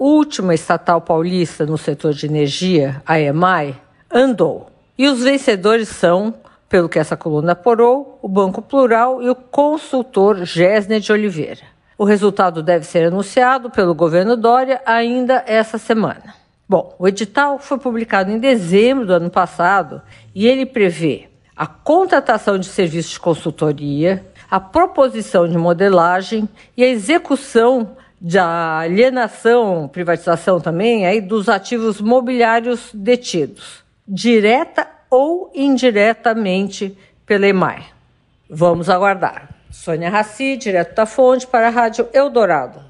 última estatal paulista no setor de energia, a EMAI, andou. E os vencedores são, pelo que essa coluna apurou, o Banco Plural e o consultor Gésner de Oliveira. O resultado deve ser anunciado pelo governo Dória ainda essa semana. Bom, o edital foi publicado em dezembro do ano passado e ele prevê a contratação de serviços de consultoria, a proposição de modelagem e a execução da alienação, privatização também, aí dos ativos mobiliários detidos, direta ou indiretamente pela EMAI. Vamos aguardar. Sônia Raci, direto da fonte para a Rádio Eldorado.